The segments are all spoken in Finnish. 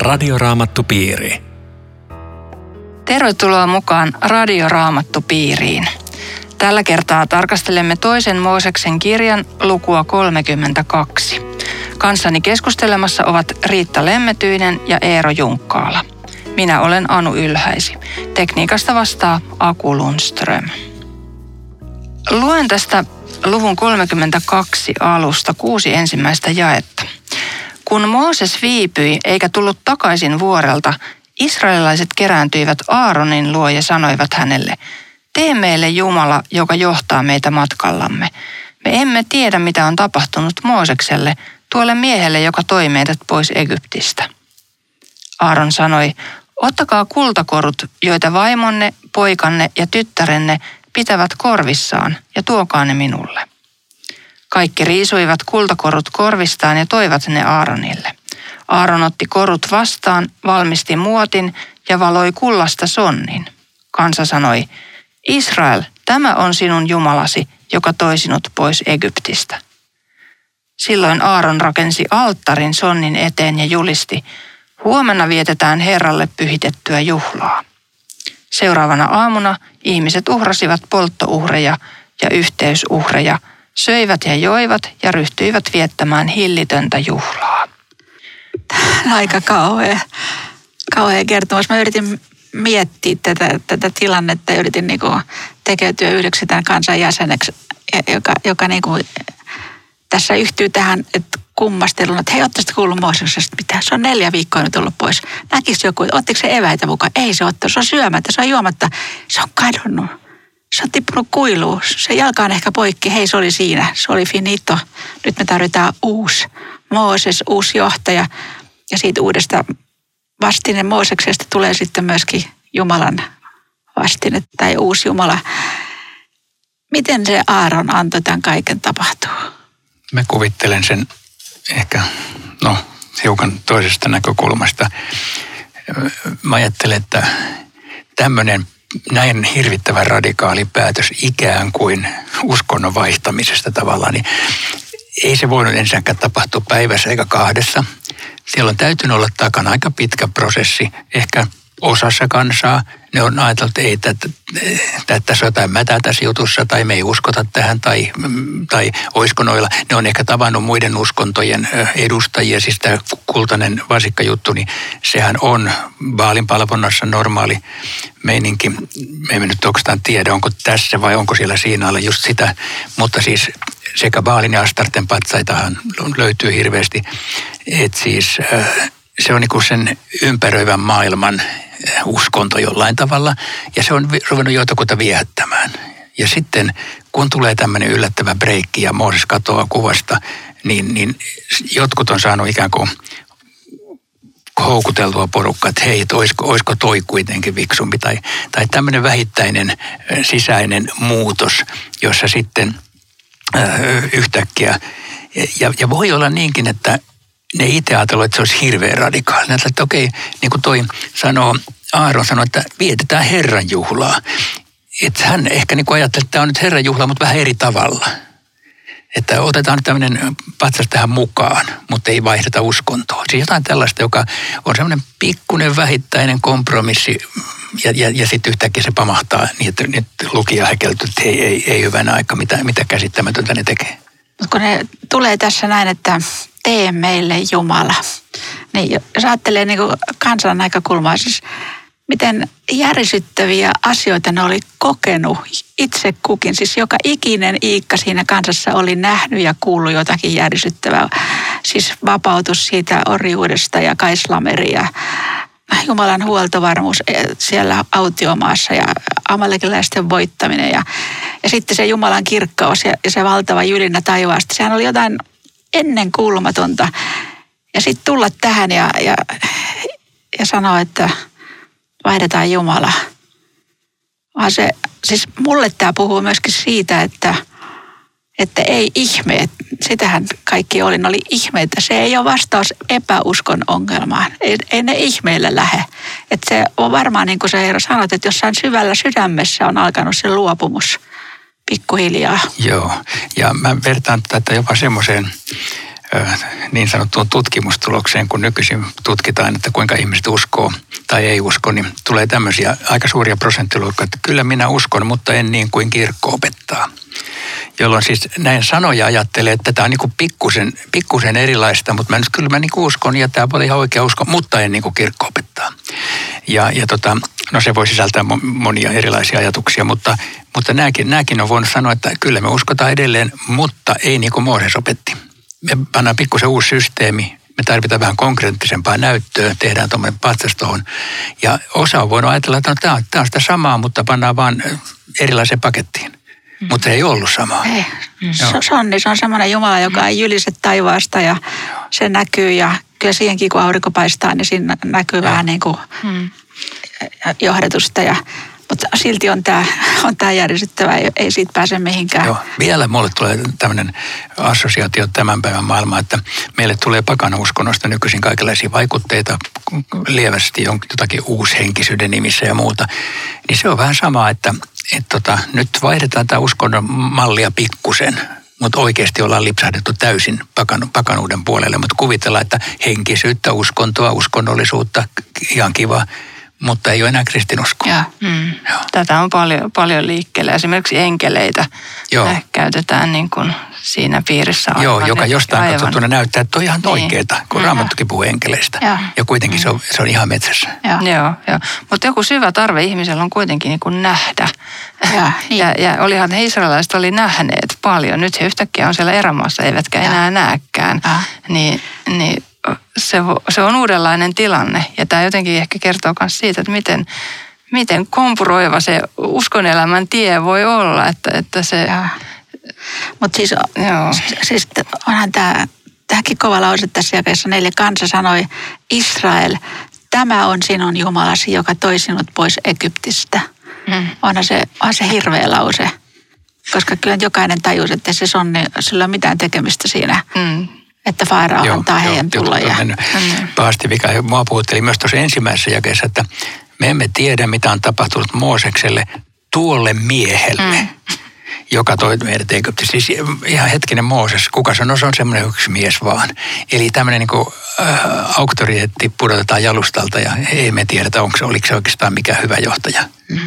Radioraamattupiiri. Tervetuloa mukaan Radioraamattupiiriin. Tällä kertaa tarkastelemme toisen Mooseksen kirjan lukua 32. Kanssani keskustelemassa ovat Riitta Lemmetyinen ja Eero Junkkaala. Minä olen Anu Ylhäisi. Tekniikasta vastaa Aku Lundström. Luen tästä luvun 32 alusta kuusi ensimmäistä jaetta. Kun Mooses viipyi eikä tullut takaisin vuorelta, israelilaiset kerääntyivät Aaronin luo ja sanoivat hänelle, tee meille Jumala, joka johtaa meitä matkallamme. Me emme tiedä, mitä on tapahtunut Moosekselle, tuolle miehelle, joka toi meidät pois Egyptistä. Aaron sanoi, ottakaa kultakorut, joita vaimonne, poikanne ja tyttärenne pitävät korvissaan ja tuokaa ne minulle. Kaikki riisuivat kultakorut korvistaan ja toivat ne Aaronille. Aaron otti korut vastaan, valmisti muotin ja valoi kullasta sonnin. Kansa sanoi, Israel, tämä on sinun Jumalasi, joka toi sinut pois Egyptistä. Silloin Aaron rakensi alttarin sonnin eteen ja julisti, huomenna vietetään Herralle pyhitettyä juhlaa. Seuraavana aamuna ihmiset uhrasivat polttouhreja ja yhteysuhreja, söivät ja joivat ja ryhtyivät viettämään hillitöntä juhlaa. Tämä aika kauhea, kauhea kertomus. Mä yritin miettiä tätä, tätä tilannetta ja yritin niin tekeytyä yhdeksi tämän kansan jäseneksi, joka, joka niin kuin tässä yhtyy tähän, että kummastelun, että hei, ootteko kuullut Mooseksesta mitään? Se on neljä viikkoa nyt ollut pois. Näkisi joku, että se eväitä mukaan? Ei se ottanut, se on syömättä, se on juomatta. Se on kadonnut. Se on tippunut kuiluun. Se jalka on ehkä poikki. Hei, se oli siinä. Se oli finito. Nyt me tarvitaan uusi Mooses, uusi johtaja. Ja siitä uudesta vastine Mooseksesta tulee sitten myöskin Jumalan vastine tai uusi Jumala. Miten se Aaron antoi tämän kaiken tapahtua? Mä kuvittelen sen ehkä no, hiukan toisesta näkökulmasta. Mä ajattelen, että tämmöinen näin hirvittävän radikaali päätös ikään kuin uskonnon vaihtamisesta tavallaan, niin ei se voinut ensinnäkään tapahtua päivässä eikä kahdessa. Siellä on täytynyt olla takana aika pitkä prosessi, ehkä osassa kansaa ne on ajatellut, että ei, että tässä on jotain mätää tässä jutussa tai me ei uskota tähän tai, tai oisko noilla. Ne on ehkä tavannut muiden uskontojen edustajia, siis tämä kultainen vasikkajuttu, niin sehän on Baalin palvonnassa normaali meininki. Me emme nyt oikeastaan tiedä, onko tässä vai onko siellä siinä alla just sitä, mutta siis sekä Baalin ja Astarten patsaitahan löytyy hirveästi. että siis se on niin sen ympäröivän maailman uskonto jollain tavalla, ja se on ruvennut joitakuta viehättämään. Ja sitten kun tulee tämmöinen yllättävä breikki ja Mooses katoaa kuvasta, niin, niin jotkut on saanut ikään kuin houkuteltua porukkaa, että hei, että olisiko, olisiko toi kuitenkin viksumpi. Tai, tai tämmöinen vähittäinen sisäinen muutos, jossa sitten äh, yhtäkkiä, ja, ja voi olla niinkin, että ne itse ajatellut, että se olisi hirveän radikaali. Ne että okei, niin kuin toi sanoo, Aaron sanoi, että vietetään Herran juhlaa. Että hän ehkä niin ajatteli, että tämä on nyt Herran juhla, mutta vähän eri tavalla. Että otetaan nyt tämmöinen patsas tähän mukaan, mutta ei vaihdeta uskontoa. Siis jotain tällaista, joka on semmoinen pikkuinen vähittäinen kompromissi ja, ja, ja sitten yhtäkkiä se pamahtaa niin, että nyt lukija häkeltyy, että ei, ei, ei hyvänä aika, mitä, mitä käsittämätöntä ne tekee. Mutta kun ne tulee tässä näin, että tee meille Jumala. Niin jos ajattelee niin kansan näkökulmaa, siis miten järisyttäviä asioita ne oli kokenut itse kukin. Siis joka ikinen Iikka siinä kansassa oli nähnyt ja kuullut jotakin järisyttävää. Siis vapautus siitä orjuudesta ja kaislameri ja Jumalan huoltovarmuus eh, siellä autiomaassa ja amalekiläisten voittaminen ja, ja sitten se Jumalan kirkkaus ja, ja se valtava jylinä taivaasta. Sehän oli jotain ennen kuulumatonta. Ja sitten tulla tähän ja, ja, ja sanoa, että vaihdetaan Jumala. Vaan se, siis mulle tämä puhuu myöskin siitä, että, että ei ihme, sitähän kaikki oli, ne oli ihmeitä. Se ei ole vastaus epäuskon ongelmaan. Ei, ei ne ihmeille lähde. Että se on varmaan niin kuin sä Eero sanoit, että jossain syvällä sydämessä on alkanut se luopumus pikkuhiljaa. Joo, ja mä vertaan tätä jopa semmoiseen niin sanottuun tutkimustulokseen, kun nykyisin tutkitaan, että kuinka ihmiset uskoo tai ei usko, niin tulee tämmöisiä aika suuria prosenttiluokkia, että kyllä minä uskon, mutta en niin kuin kirkko opettaa. Jolloin siis näin sanoja ajattelee, että tämä on niin pikkusen, pikkusen erilaista, mutta mä nyt kyllä mä niin uskon ja tämä on ihan oikea usko, mutta en niin kuin kirkko opettaa. Ja, ja tota, no se voi sisältää monia erilaisia ajatuksia, mutta, mutta nämäkin, nämäkin on voinut sanoa, että kyllä me uskotaan edelleen, mutta ei niin kuin Mooses opetti me pannaan pikkusen uusi systeemi, me tarvitaan vähän konkreettisempaa näyttöä, tehdään tuommoinen patsas tuohon. Ja osa on voinut ajatella, että no, tämä, on, tämä on sitä samaa, mutta pannaan vaan erilaiseen pakettiin. Mm. Mutta se ei ollut sama. Ei. Mm. Sonni, se on semmoinen Jumala, joka ei jylise taivaasta ja se näkyy ja kyllä siihenkin kun aurinko paistaa, niin siinä näkyy ja. vähän niin kuin mm. Johdetusta ja mutta silti on tämä on tää järjestettävä, ei, ei siitä pääse mihinkään. Joo, vielä mulle tulee tämmöinen assosiaatio tämän päivän maailmaan, että meille tulee pakanauskonnosta nykyisin kaikenlaisia vaikutteita, lievästi jotakin uushenkisyyden nimissä ja muuta. Niin se on vähän sama, että et tota, nyt vaihdetaan tämä uskonnon mallia pikkusen, mutta oikeasti ollaan lipsahdettu täysin pakan, pakanuuden puolelle. Mutta kuvitellaan, että henkisyyttä, uskontoa, uskonnollisuutta, ihan kiva mutta ei ole enää kristinusko. Ja, mm. Tätä on paljon, paljon liikkeelle. Esimerkiksi enkeleitä Joo. käytetään niin kuin siinä piirissä. Joo, joka jostain aivan. katsottuna näyttää, että on ihan niin. oikeeta, kun mm. Raamattukin puhuu enkeleistä. Ja, ja kuitenkin mm. se, on, se on ihan metsässä. Ja. Joo, joo. mutta joku syvä tarve ihmisellä on kuitenkin niin kuin nähdä. Ja, niin. ja, ja olihan ne israelaiset oli nähneet paljon. Nyt he yhtäkkiä on siellä erämaassa, eivätkä ja. enää näekään. Ja. Niin, niin se, se on uudenlainen tilanne. Ja tämä jotenkin ehkä kertoo myös siitä, että miten, miten kompuroiva se uskonelämän tie voi olla. Että, että se, Mutta siis, siis onhan tämä, tämäkin kova lause tässä jakeessa neljä kansa sanoi, Israel, tämä on sinun Jumalasi, joka toi sinut pois Egyptistä. Mm. Onhan se, on se hirveä lause. Koska kyllä jokainen tajusi, että se on, niin sillä on mitään tekemistä siinä. Mm että Faarao joo, antaa joo, heidän tulla. Ja... Pahasti vika. Mua puhutteli myös tuossa ensimmäisessä jakeessa, että me emme tiedä, mitä on tapahtunut Moosekselle tuolle miehelle. Mm joka toi meidät Egyptistä. Siis ihan hetkinen Mooses, kuka sanoi, se on semmoinen yksi mies vaan. Eli tämmöinen niin äh, auktoriteetti pudotetaan jalustalta ja ei me tiedetä, onko se, oliko se oikeastaan mikä hyvä johtaja. Mm.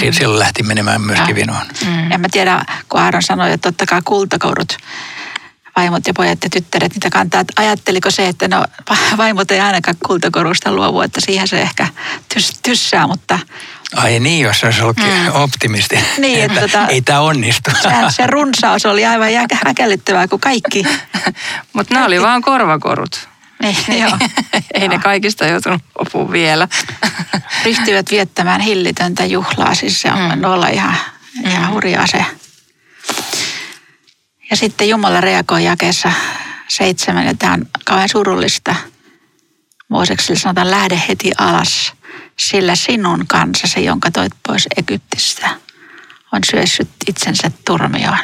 Niin silloin lähti menemään myöskin vinoon. Mm. En mä tiedä, kun Aaron sanoi, että totta kai kultakourut vaimot ja pojat ja tyttäret niitä kantaa. Ajatteliko se, että no vaimot ei ainakaan kultakorusta luovu, että siihen se ehkä tys, tyssää, mutta... Ai niin, jos olisi ollut mm. optimisti. Niin, että tota, ei tämä onnistu. Se, se runsaus oli aivan häkellyttävää kuin kaikki. mutta nämä oli vaan korvakorut. Niin, joo. ei ne kaikista joutunut lopuun vielä. Ryhtyivät viettämään hillitöntä juhlaa, siis se on mm. olla ihan, ihan hurjaa se. Ja sitten Jumala reagoi jakeessa seitsemän, ja tämä on kauhean surullista. Moosekselle sanotaan, lähde heti alas, sillä sinun kansasi, jonka toit pois Egyptistä, on syössyt itsensä turmioon.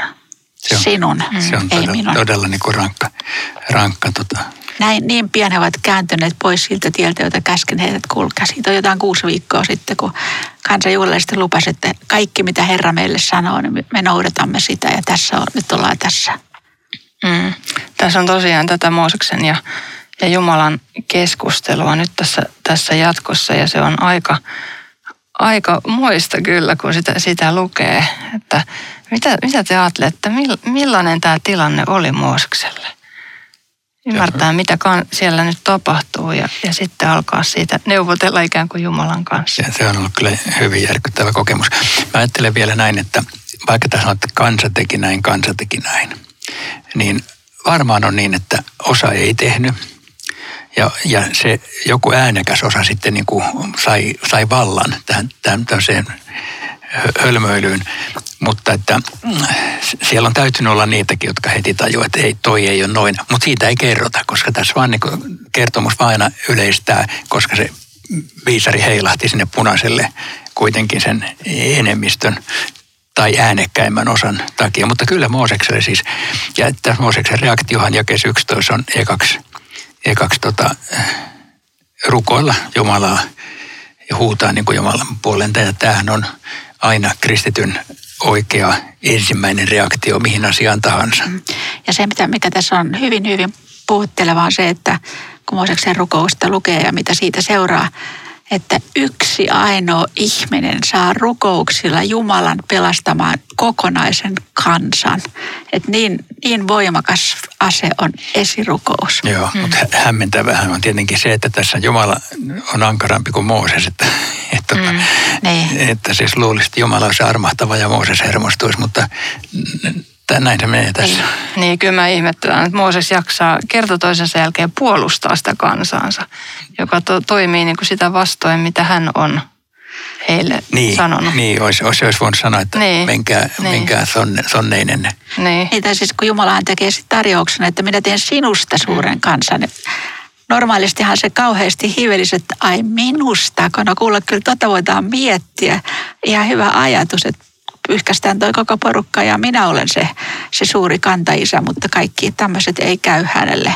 Se on, Sinun, se on ei todella, minun. todella niin kuin rankka, rankka tota, näin, niin pian he ovat kääntyneet pois siltä tieltä, jota käsken heidät kulkea. Siitä on jotain kuusi viikkoa sitten, kun kansa juhlallisesti lupasi, että kaikki mitä Herra meille sanoo, niin me noudatamme sitä ja tässä on, nyt ollaan tässä. Mm. Tässä on tosiaan tätä Mooseksen ja, ja Jumalan keskustelua nyt tässä, tässä jatkossa ja se on aika, aika muista kyllä, kun sitä, sitä lukee. Että mitä, mitä te ajattelette, millainen tämä tilanne oli Moosekselle? Ymmärtää, mitä siellä nyt tapahtuu ja, ja sitten alkaa siitä neuvotella ikään kuin Jumalan kanssa. Ja se on ollut kyllä hyvin järkyttävä kokemus. Mä ajattelen vielä näin, että vaikka tässä on, että kansa teki näin, kansa teki näin, niin varmaan on niin, että osa ei tehnyt. Ja, ja se joku äänekäs osa sitten niin kuin sai, sai vallan tähän, tähän hölmöilyyn. Mutta että siellä on täytynyt olla niitäkin, jotka heti tajuavat, että ei, toi ei ole noin. Mutta siitä ei kerrota, koska tässä vaan niin kertomus vaan aina yleistää, koska se viisari heilahti sinne punaiselle kuitenkin sen enemmistön tai äänekkäimmän osan takia. Mutta kyllä Moosekselle siis, ja että Mooseksen reaktiohan jakes 11 on ekaksi, ekaksi tota, rukoilla Jumalaa ja huutaa niin kuin Jumalan puolen. Ja tämähän on aina kristityn oikea ensimmäinen reaktio mihin asiaan tahansa. Ja se, mitä, mikä tässä on hyvin, hyvin puhutteleva on se, että kun Mooseksen rukousta lukee ja mitä siitä seuraa, että yksi ainoa ihminen saa rukouksilla Jumalan pelastamaan kokonaisen kansan. Että niin, niin voimakas ase on esirukous. Joo, hmm. mutta hämmentävähän on tietenkin se, että tässä Jumala on ankarampi kuin Mooses. Että, että, hmm. niin. että siis luulisi, että Jumala olisi armahtava ja Mooses hermostuisi, mutta näin se menee tässä. Niin, niin kyllä mä ihmettelen, että Mooses jaksaa kerta toisensa jälkeen puolustaa sitä kansansa, joka to, toimii niin kuin sitä vastoin, mitä hän on heille niin, sanonut. Niin, olisi, olisi, olisi voinut sanoa, että niin, menkää, niin. menkää sonne, sonneinen. Niin. niin siis kun Jumalahan tekee sitten tarjouksen, että minä teen sinusta suuren kansan. Normaalistihan se kauheasti hivelisi, että ai minusta, kun no kuule, kyllä tota voidaan miettiä. Ihan hyvä ajatus, että pyyhkästään toi koko porukka ja minä olen se, se suuri kantaisä, mutta kaikki tämmöiset ei käy hänelle.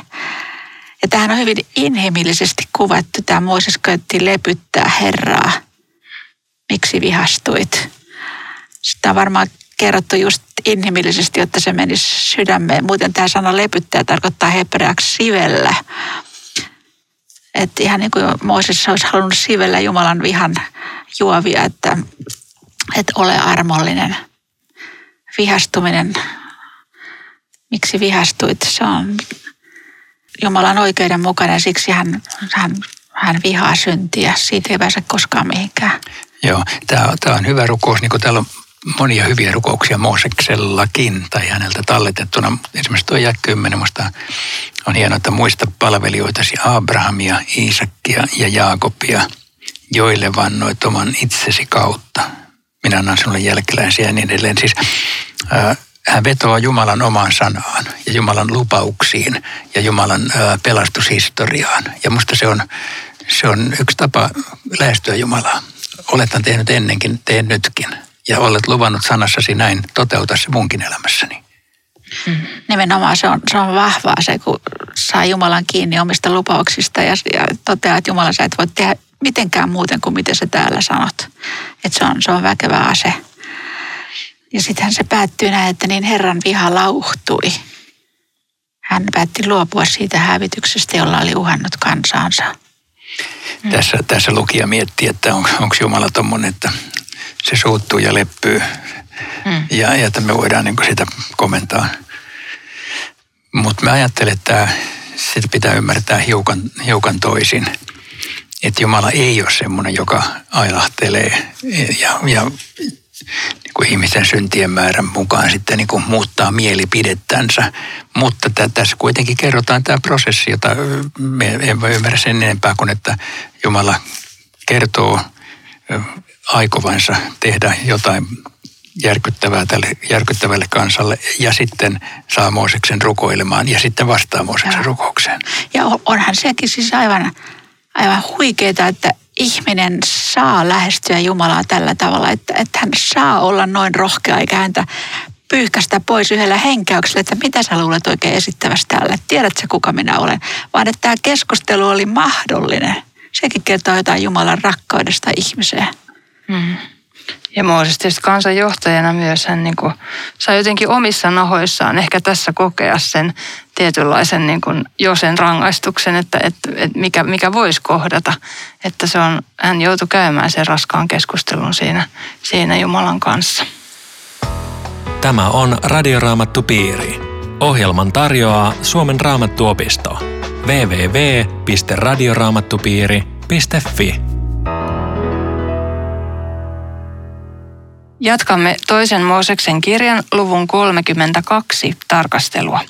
Ja tähän on hyvin inhimillisesti kuvattu. Tämä Mooses koetti lepyttää Herraa. Miksi vihastuit? Sitä on varmaan kerrottu just inhimillisesti, jotta se menisi sydämeen. Muuten tämä sana lepyttää tarkoittaa hebreaksi sivellä. Että ihan niin kuin Mooses olisi halunnut sivellä Jumalan vihan juovia, että että ole armollinen. Vihastuminen, miksi vihastuit, se on Jumalan oikeudenmukainen, siksi hän, hän, hän vihaa syntiä. Siitä ei pääse koskaan mihinkään. Joo, tämä, tämä on hyvä rukous, niin kuin täällä on monia hyviä rukouksia Mooseksellakin tai häneltä talletettuna. Esimerkiksi tuo jää kymmenen, musta on hienoa, että muista palvelijoitasi Abrahamia, Iisakkia ja Jaakobia, joille vannoit oman itsesi kautta minä annan sinulle jälkeläisiä ja niin edelleen. Siis, äh, hän vetoaa Jumalan omaan sanaan ja Jumalan lupauksiin ja Jumalan äh, pelastushistoriaan. Ja musta se on, se on yksi tapa lähestyä Jumalaa. Oletan tehnyt ennenkin, teen nytkin. Ja olet luvannut sanassasi näin, toteuta se munkin elämässäni. Mm. Nimenomaan se on, se on vahvaa se, kun saa Jumalan kiinni omista lupauksista ja, ja toteaa, että Jumala sä et voi tehdä mitenkään muuten kuin miten sä täällä sanot. Että se on, se on väkevä ase. Ja sittenhän se päättyy näin, että niin Herran viha lauhtui. Hän päätti luopua siitä hävityksestä, jolla oli uhannut kansaansa. Mm. Tässä, tässä lukija miettii, että on, onko Jumala tuommoinen, että se suuttuu ja leppyy. Mm. Ja, ja että me voidaan niin sitä komentaa. Mutta mä ajattelen, että sitä pitää ymmärtää hiukan, hiukan toisin että Jumala ei ole semmoinen, joka ailahtelee ja, ja niin kuin ihmisen syntien määrän mukaan sitten niin kuin muuttaa mielipidettänsä. Mutta tässä kuitenkin kerrotaan tämä prosessi, jota me en voi ymmärrä sen enempää kuin, että Jumala kertoo aikovansa tehdä jotain järkyttävää tälle järkyttävälle kansalle ja sitten saa Mooseksen rukoilemaan ja sitten vastaa Mooseksen rukoukseen. Ja onhan sekin siis aivan aivan huikeaa, että ihminen saa lähestyä Jumalaa tällä tavalla, että, että hän saa olla noin rohkea eikä häntä pyyhkästä pois yhdellä henkäyksellä, että mitä sä luulet oikein esittävästi täällä, tiedätkö kuka minä olen, vaan että tämä keskustelu oli mahdollinen. Sekin kertoo jotain Jumalan rakkaudesta ihmiseen. Mm. Ja Mooses tietysti kansanjohtajana myös hän niin kuin sai jotenkin omissa nahoissaan ehkä tässä kokea sen tietynlaisen niin kuin jo sen rangaistuksen, että, että, että mikä, mikä voisi kohdata. Että se on, hän joutui käymään sen raskaan keskustelun siinä, siinä Jumalan kanssa. Tämä on Radioraamattu Piiri. Ohjelman tarjoaa Suomen raamattuopisto. www.radioraamattupiiri.fi Jatkamme toisen Mooseksen kirjan luvun 32 tarkastelua.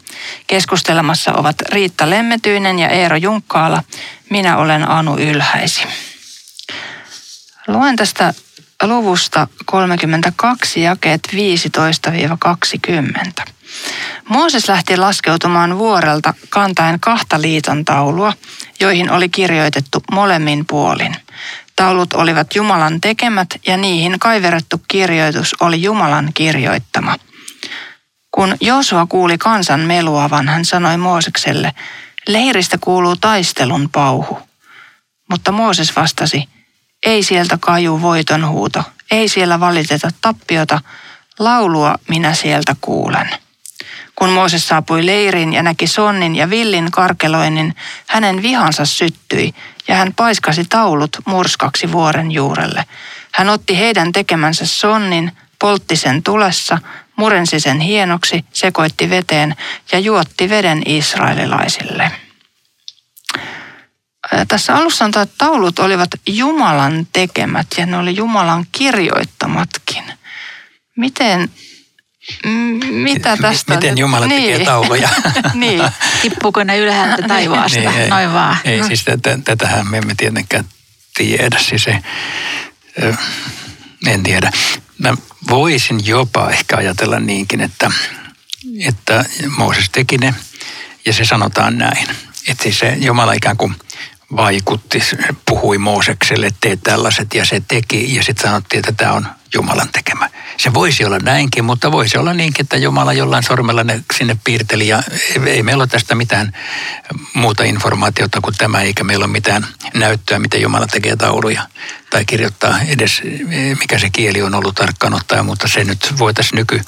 Keskustelemassa ovat Riitta Lemmetyinen ja Eero Junkkaala. Minä olen Anu Ylhäisi. Luen tästä luvusta 32 jakeet 15-20. Mooses lähti laskeutumaan vuorelta kantaen kahta liiton taulua, joihin oli kirjoitettu molemmin puolin – Taulut olivat Jumalan tekemät ja niihin kaiverettu kirjoitus oli Jumalan kirjoittama. Kun Joosua kuuli kansan meluavan, hän sanoi Moosekselle, leiristä kuuluu taistelun pauhu. Mutta Mooses vastasi, ei sieltä kaju voiton huuto, ei siellä valiteta tappiota, laulua minä sieltä kuulen. Kun Mooses saapui leiriin ja näki sonnin ja villin karkeloinnin, hänen vihansa syttyi ja hän paiskasi taulut murskaksi vuoren juurelle. Hän otti heidän tekemänsä sonnin, poltti sen tulessa, murensi sen hienoksi, sekoitti veteen ja juotti veden israelilaisille. Tässä alussa on että taulut olivat Jumalan tekemät ja ne oli Jumalan kirjoittamatkin. Miten mitä tästä Miten nyt? Jumala niin. tekee tauluja? niin. Tippuuko ne ylhäältä taivaasta? niin, ei, Noin vaan. Ei, siis tätä, tätähän me emme tietenkään tiedä. Siis ei, en tiedä. Mä voisin jopa ehkä ajatella niinkin, että, että Mooses teki ne ja se sanotaan näin. Että siis se Jumala ikään kuin vaikutti, puhui Moosekselle, että tee tällaiset ja se teki ja sitten sanottiin, että tämä on Jumalan tekemä. Se voisi olla näinkin, mutta voisi olla niinkin, että Jumala jollain sormella ne sinne piirteli ja ei meillä ole tästä mitään muuta informaatiota kuin tämä, eikä meillä ole mitään näyttöä, miten Jumala tekee tauluja tai kirjoittaa edes, mikä se kieli on ollut tarkkaan ottaen, mutta se nyt voitaisiin nyky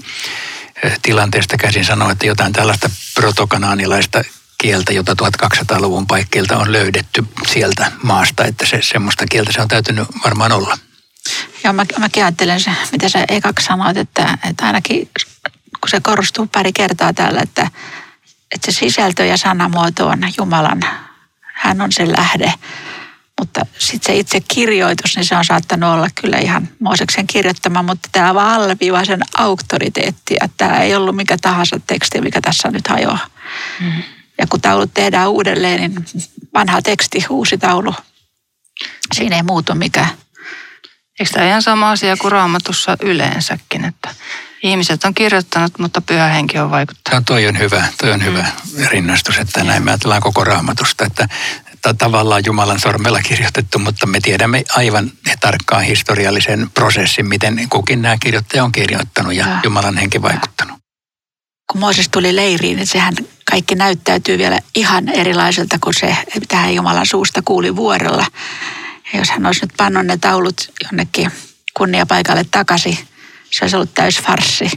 tilanteesta käsin sanoa, että jotain tällaista protokanaanilaista kieltä, jota 1200-luvun paikkeilta on löydetty sieltä maasta, että se semmoista kieltä se on täytynyt varmaan olla. Joo, mä, mäkin ajattelen se, mitä sä ekaksi sanoit, että, että ainakin kun se korostuu pari kertaa täällä, että, että se sisältö ja sanamuoto on Jumalan, hän on se lähde. Mutta sitten se itse kirjoitus, niin se on saattanut olla kyllä ihan Mooseksen kirjoittama, mutta tämä vaan alleviivaa sen auktoriteettia. Tämä ei ollut mikä tahansa teksti, mikä tässä nyt hajoaa. Mm. Ja kun taulut tehdään uudelleen, niin vanha teksti, uusi taulu, siinä ei muutu mikään. Eikö tämä ihan sama asia kuin raamatussa yleensäkin, että ihmiset on kirjoittanut, mutta pyhä henki on vaikuttanut. No toi on hyvä, toi on hyvä mm. rinnastus, että näin me ajatellaan koko raamatusta, että tavallaan Jumalan sormella kirjoitettu, mutta me tiedämme aivan tarkkaan historiallisen prosessin, miten kukin nämä kirjoittaja on kirjoittanut ja, ja. Jumalan henki vaikuttanut. Kun Mooses tuli leiriin, niin sehän kaikki näyttäytyy vielä ihan erilaiselta kuin se, mitä hän Jumalan suusta kuuli vuorella. Jos hän olisi nyt pannut ne taulut jonnekin kunniapaikalle takaisin, se olisi ollut täys farssi.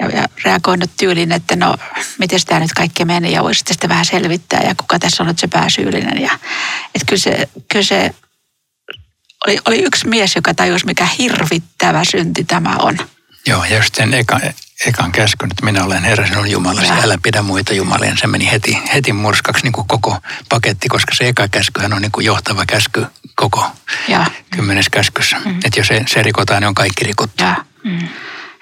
Ja, ja reagoinut tyyliin, että no, miten tämä nyt kaikki meni ja voisi sitten vähän selvittää ja kuka tässä on nyt se pääsyyllinen. Ja, että kyllä se, kyllä se oli, oli yksi mies, joka tajusi, mikä hirvittävä synti tämä on. Joo, ja just sen eka, ekan käskyn, että minä olen Herra sinun Jumalasi, älä pidä muita jumalia. Se meni heti, heti murskaksi niin kuin koko paketti, koska se eka käskyhän on niin kuin johtava käsky koko ja. kymmenes käskyssä. Mm. Että jos se, se rikotaan, niin on kaikki rikottu. Mm.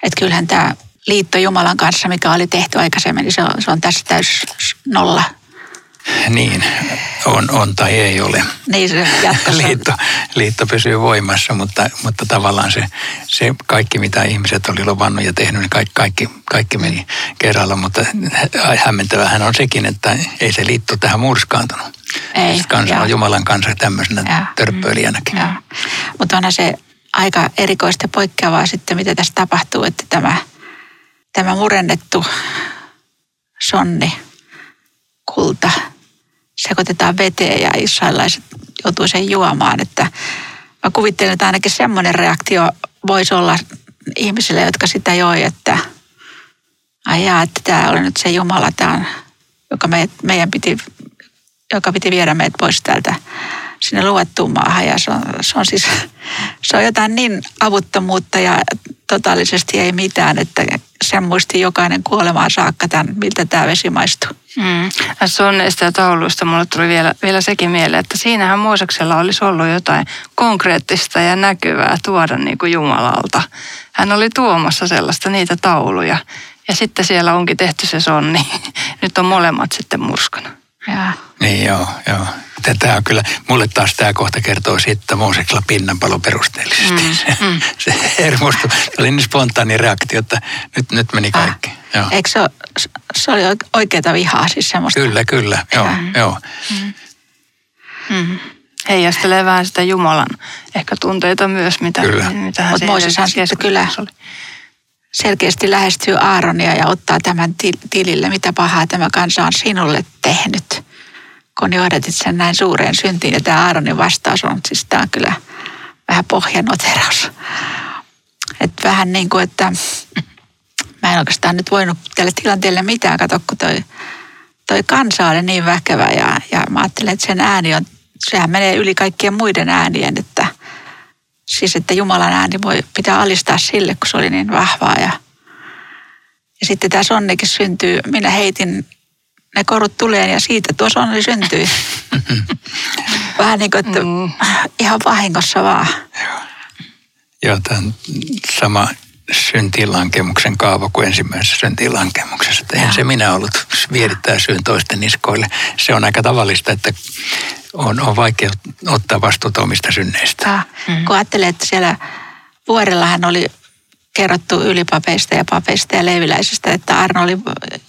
Että kyllähän tämä liitto Jumalan kanssa, mikä oli tehty aikaisemmin, niin se on, se on tässä täys nolla niin, on, on tai ei ole. Niin se liitto, liitto pysyy voimassa, mutta, mutta tavallaan se, se kaikki, mitä ihmiset oli luvannut ja tehnyt, niin kaikki, kaikki, kaikki meni kerralla. Mutta hämmentävähän on sekin, että ei se liitto tähän murskaantunut. Ei. Siis kansa on Jumalan kanssa tämmöisenä ja. törppöilijänäkin. Ja. Mutta onhan se aika erikoista poikkeavaa sitten, mitä tässä tapahtuu, että tämä, tämä murennettu sonni, kulta – sekoitetaan veteen ja israelaiset joutuu sen juomaan. Että mä kuvittelen, että ainakin semmoinen reaktio voisi olla ihmisille, jotka sitä joi, että ai jaa, että tämä oli nyt se Jumala, tämä on, joka me, meidän piti, joka piti viedä meidät pois täältä sinne luettuun maahan. Ja se on, se on siis, se on jotain niin avuttomuutta ja totaalisesti ei mitään, että sen muisti jokainen kuolemaan saakka tämän, miltä tämä vesi maistuu. Mm. Sonneista ja tauluista mulle tuli vielä, vielä sekin mieleen, että siinähän Mooseksella olisi ollut jotain konkreettista ja näkyvää tuoda niin kuin Jumalalta. Hän oli tuomassa sellaista niitä tauluja ja sitten siellä onkin tehty se sonni. Nyt on molemmat sitten murskana. Ja. Niin joo, joo. Tämä on kyllä, mulle taas tämä kohta kertoo siitä, että Mooseksella pinnanpalo perusteellisesti. Mm, se, mm. se hermostui. Se oli niin spontaani reaktio, että nyt, nyt meni ah. kaikki. Ah. Joo. Eikö se, ole, se oli oikeata vihaa siis semmoista? Kyllä, kyllä. Joo, mm. joo. Mm. Mm. Heijastelee vähän sitä Jumalan ehkä tunteita myös, mitä, kyllä. mitä hän Mutta Mooseshan sitten kyllä oli. selkeästi lähestyy Aaronia ja ottaa tämän tilille, mitä pahaa tämä kansa on sinulle tehnyt kun johdatit sen näin suureen syntiin. Ja tämä Aaronin vastaus on, siis tämä on kyllä vähän pohjanoteraus. Että vähän niin kuin, että mä en oikeastaan nyt voinut tälle tilanteelle mitään. Kato, kun toi, toi kansa oli niin väkevä ja, ja mä ajattelin, että sen ääni on, sehän menee yli kaikkien muiden äänien, että siis että Jumalan ääni voi pitää alistaa sille, kun se oli niin vahvaa ja, ja sitten tämä sonnekin syntyy. Minä heitin ne korut tuleen ja siitä tuo sonni syntyi. Vähän niin kuin, että mm. ihan vahingossa vaan. Joo, Joo tämä on sama syntilankemuksen kaava kuin ensimmäisessä syntilankemuksessa. Että eihän se minä ollut vierittää syyn toisten niskoille. Se on aika tavallista, että on, on vaikea ottaa vastuuta omista synneistä. Mm. Kun ajattelee, että siellä vuorellahan oli kerrottu ylipapeista ja papeista ja leiviläisistä, että Arno oli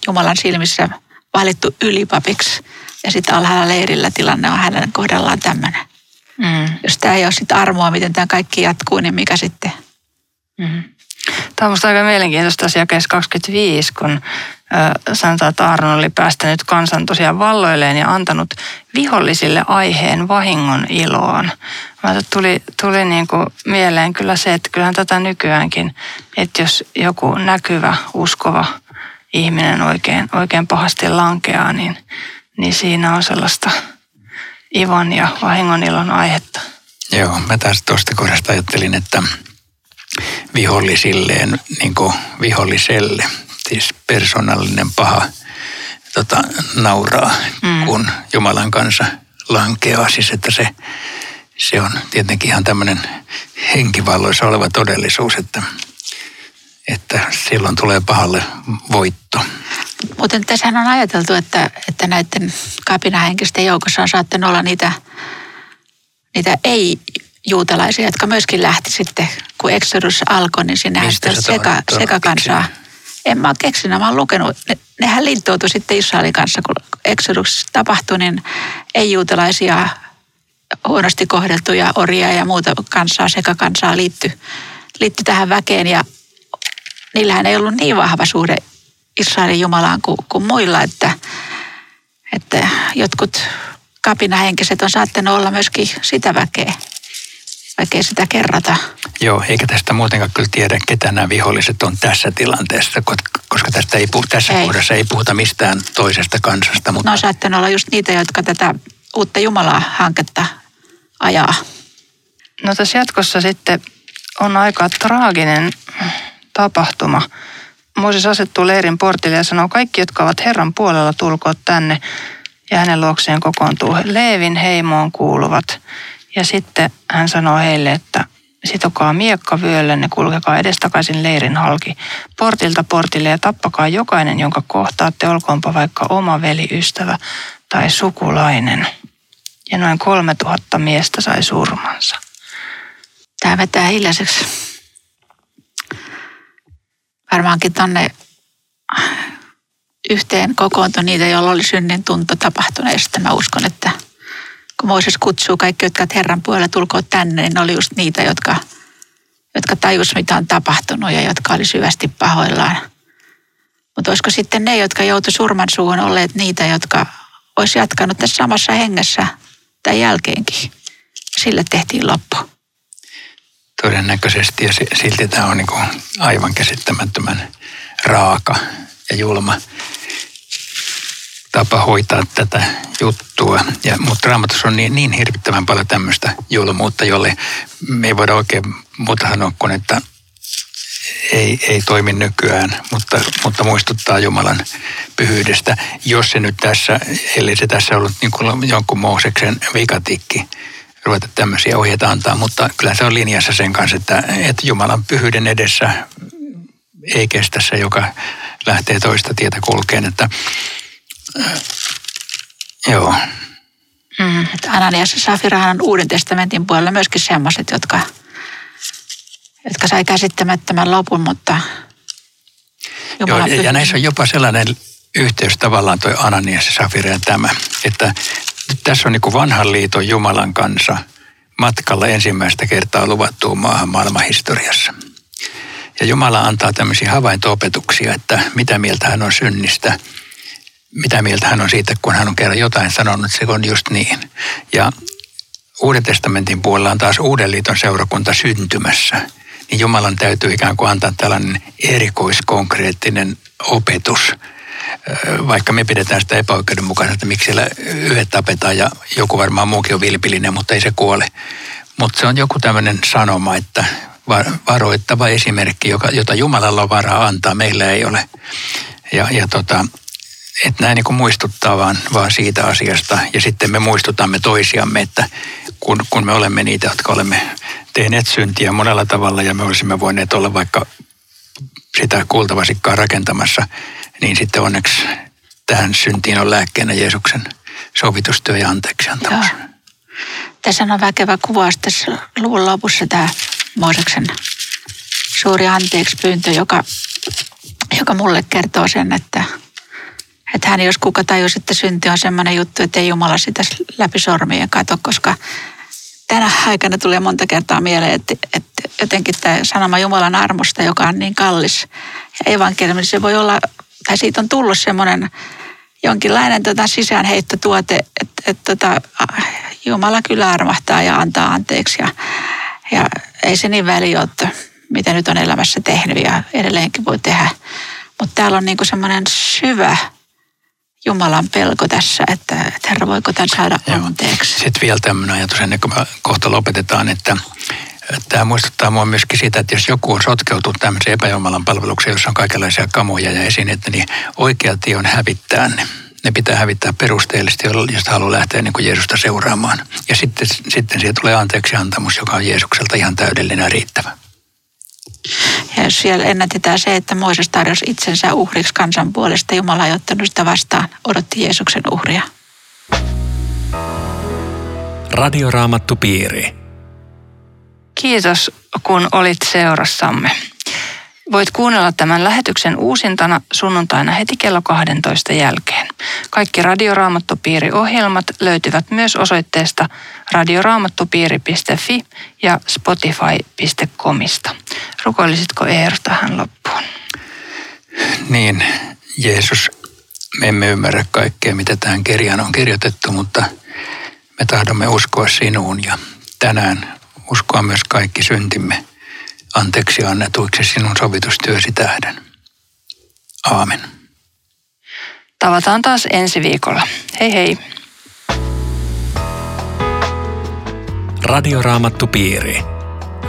Jumalan silmissä valittu ylipapiksi. Ja sitten alhaalla leirillä tilanne on hänen kohdallaan tämmöinen. Mm. Jos tämä ei ole sitten armoa, miten tämä kaikki jatkuu, niin mikä sitten? Mm. Tämä on minusta aika mielenkiintoista asia 25, kun sanotaan, että Aaron oli päästänyt kansan tosiaan valloilleen ja antanut vihollisille aiheen vahingon iloon. Mä tuli, tuli niin kuin mieleen kyllä se, että kyllähän tätä nykyäänkin, että jos joku näkyvä, uskova ihminen oikein, oikein pahasti lankeaa, niin, niin siinä on sellaista ivon ja vahingon ilon aihetta. Joo, mä taas tuosta kohdasta ajattelin, että vihollisilleen, niin kuin viholliselle, siis persoonallinen paha tota, nauraa, mm. kun Jumalan kanssa lankeaa. Siis että se, se on tietenkin ihan tämmöinen henkivalloissa oleva todellisuus, että, että silloin tulee pahalle voitto. Mutta tässä on ajateltu, että, että näiden kapinahenkisten joukossa on saattanut olla niitä, niitä ei juutalaisia, jotka myöskin lähti sitten, kun Exodus alkoi, niin sinne sitten seka, sekakansaa. En mä ole keksinyt, mä oon lukenut. Ne, nehän liittoutui sitten Israelin kanssa, kun Exodus tapahtui, niin ei-juutalaisia huonosti kohdeltuja orjia ja muuta kansaa, sekakansaa liittyi, liittyi tähän väkeen. Ja niillähän ei ollut niin vahva suhde Israelin Jumalaan kuin, kuin muilla, että, että jotkut kapinahenkiset on saattanut olla myöskin sitä väkeä vaikka ei sitä kerrata. Joo, eikä tästä muutenkaan kyllä tiedä, ketä nämä viholliset on tässä tilanteessa, koska tästä ei puhu, tässä ei. kohdassa ei puhuta mistään toisesta kansasta. Mutta... No saattanut olla just niitä, jotka tätä uutta Jumalaa-hanketta ajaa. No tässä jatkossa sitten on aika traaginen tapahtuma. Mooses asettuu leirin portille ja sanoo, kaikki, jotka ovat Herran puolella, tulkoot tänne. Ja hänen luokseen kokoontuu Leevin heimoon kuuluvat ja sitten hän sanoo heille, että sitokaa miekka vyöllenne, kulkekaa edestakaisin leirin halki, portilta portille ja tappakaa jokainen, jonka kohtaatte, olkoonpa vaikka oma veli, ystävä tai sukulainen. Ja noin kolme tuhatta miestä sai surmansa. Tämä vetää hiljaiseksi. Varmaankin tonne yhteen kokoontui niitä, joilla oli synnin tunto tapahtuneesta. Mä uskon, että kun Mooses kutsuu kaikki, jotka Herran puolella tulkoon tänne, niin ne oli just niitä, jotka, jotka tajus, mitä on tapahtunut ja jotka oli syvästi pahoillaan. Mutta olisiko sitten ne, jotka joutu surman suuhun, olleet niitä, jotka olisi jatkanut tässä samassa hengessä tämän jälkeenkin. Sille tehtiin loppu. Todennäköisesti ja silti tämä on niin aivan käsittämättömän raaka ja julma tapa hoitaa tätä juttua. Ja, mutta raamatussa on niin, niin hirvittävän paljon tämmöistä julmuutta, jolle me ei voida oikein muuta sanoa kuin, että ei, ei toimi nykyään, mutta, mutta muistuttaa Jumalan pyhyydestä. Jos se nyt tässä, eli se tässä ollut niin kuin jonkun Mooseksen vikatikki, ruveta tämmöisiä ohjeita antaa, mutta kyllä se on linjassa sen kanssa, että, että Jumalan pyhyyden edessä ei kestä se, joka lähtee toista tietä kulkeen, että Joo. Mm, Ananias ja Safirahan on Uuden testamentin puolella myöskin sellaiset, jotka, jotka sai käsittämättömän lopun, mutta Joo, ja, ja näissä on jopa sellainen yhteys tavallaan toi Ananias ja Safira ja tämä, että tässä on niin vanhan liiton Jumalan kanssa matkalla ensimmäistä kertaa luvattuun maahan maailmanhistoriassa. Ja Jumala antaa tämmöisiä havainto-opetuksia, että mitä mieltä hän on synnistä – mitä mieltä hän on siitä, kun hän on kerran jotain sanonut, se on just niin. Ja Uuden testamentin puolella on taas Uuden liiton seurakunta syntymässä. niin Jumalan täytyy ikään kuin antaa tällainen erikoiskonkreettinen opetus. Vaikka me pidetään sitä epäoikeudenmukaisena, että miksi siellä yhdet tapetaan ja joku varmaan muukin on vilpillinen, mutta ei se kuole. Mutta se on joku tämmöinen sanoma, että varoittava esimerkki, joka, jota Jumalalla on varaa antaa, meillä ei ole. Ja, ja tota, että näin niin muistuttaa vaan, vaan siitä asiasta. Ja sitten me muistutamme toisiamme, että kun, kun me olemme niitä, jotka olemme tehneet syntiä monella tavalla ja me olisimme voineet olla vaikka sitä kultavasikkaa rakentamassa, niin sitten onneksi tähän syntiin on lääkkeenä Jeesuksen sovitustyö ja anteeksi antamus. Tässä on väkevä kuvaus tässä luvun lopussa tämä Mooseksen suuri anteeksi pyyntö, joka, joka mulle kertoo sen, että, että hän jos kuka tajusi, että synti on semmoinen juttu, että ei Jumala sitä läpi sormien kato, koska tänä aikana tulee monta kertaa mieleen, että, että jotenkin tämä sanoma Jumalan armosta, joka on niin kallis ja evankeliumi, se voi olla, tai siitä on tullut semmoinen jonkinlainen tota, sisäänheittotuote, että, että tota, Jumala kyllä armahtaa ja antaa anteeksi ja, ja ei se niin väli ole, mitä nyt on elämässä tehnyt ja edelleenkin voi tehdä. Mutta täällä on niinku semmoinen syvä Jumalan pelko tässä, että, että Herra, voiko tämän saada anteeksi? Sitten vielä tämmöinen ajatus ennen kuin me kohta lopetetaan, että Tämä muistuttaa mua myöskin siitä, että jos joku on sotkeutunut tämmöiseen epäjumalan palvelukseen, jossa on kaikenlaisia kamoja ja esineitä, niin oikea tie on hävittää ne. Ne pitää hävittää perusteellisesti, jos haluaa lähteä niin kuin Jeesusta seuraamaan. Ja sitten, sitten siitä tulee anteeksi antamus, joka on Jeesukselta ihan täydellinen ja riittävä. Ja siellä ennätetään se, että Moises tarjosi itsensä uhriksi kansan puolesta. Jumala ei ottanut sitä vastaan, odotti Jeesuksen uhria. Radioraamattu piiri. Kiitos, kun olit seurassamme. Voit kuunnella tämän lähetyksen uusintana sunnuntaina heti kello 12 jälkeen. Kaikki Radioraamattupiiri-ohjelmat löytyvät myös osoitteesta radioraamattupiiri.fi ja spotify.comista. Rukoilisitko Eero tähän loppuun? Niin, Jeesus, me emme ymmärrä kaikkea, mitä tähän kirjaan on kirjoitettu, mutta me tahdomme uskoa sinuun ja tänään uskoa myös kaikki syntimme anteeksi annetuiksi sinun sovitustyösi tähden. Aamen. Tavataan taas ensi viikolla. Hei hei. Radioraamattupiiri.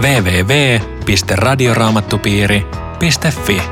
www.radioraamattupiiri.fi